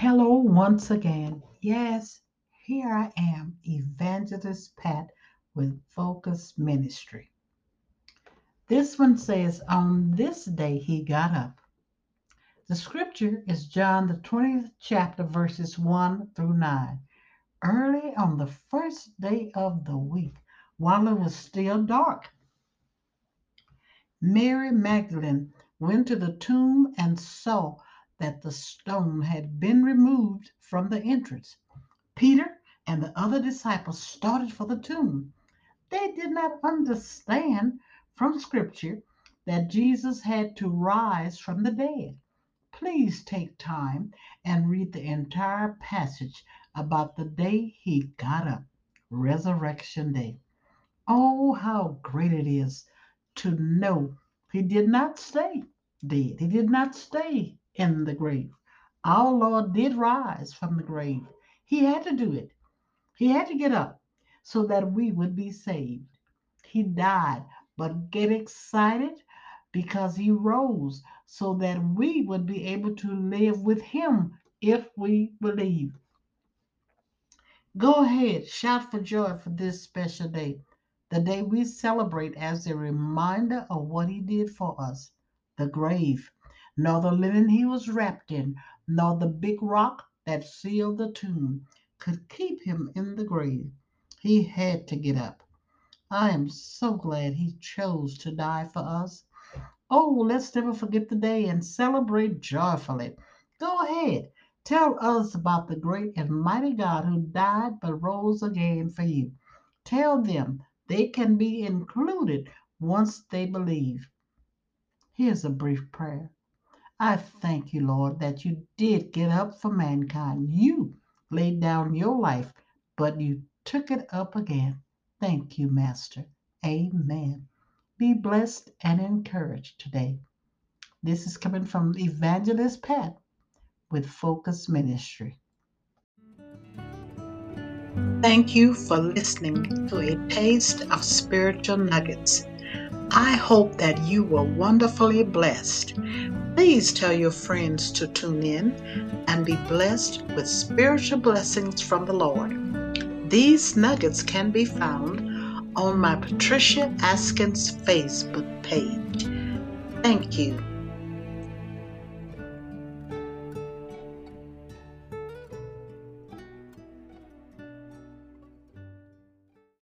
Hello, once again. Yes, here I am, Evangelist Pat with Focus Ministry. This one says, On this day he got up. The scripture is John, the 20th chapter, verses 1 through 9. Early on the first day of the week, while it was still dark, Mary Magdalene went to the tomb and saw that the stone had been removed from the entrance. Peter and the other disciples started for the tomb. They did not understand from Scripture that Jesus had to rise from the dead. Please take time and read the entire passage about the day he got up, Resurrection Day. Oh, how great it is to know he did not stay dead. He did not stay in the grave. Our Lord did rise from the grave. He had to do it. He had to get up so that we would be saved. He died, but get excited because he rose so that we would be able to live with him if we believe. Go ahead, shout for joy for this special day, the day we celebrate as a reminder of what he did for us, the grave nor the linen he was wrapped in, nor the big rock that sealed the tomb could keep him in the grave. He had to get up. I am so glad he chose to die for us. Oh, let's never forget the day and celebrate joyfully. Go ahead, tell us about the great and mighty God who died but rose again for you. Tell them they can be included once they believe. Here's a brief prayer. I thank you, Lord, that you did get up for mankind. You laid down your life, but you took it up again. Thank you, Master. Amen. Be blessed and encouraged today. This is coming from Evangelist Pat with Focus Ministry. Thank you for listening to a taste of spiritual nuggets. I hope that you were wonderfully blessed. Please tell your friends to tune in and be blessed with spiritual blessings from the Lord. These nuggets can be found on my Patricia Askins Facebook page. Thank you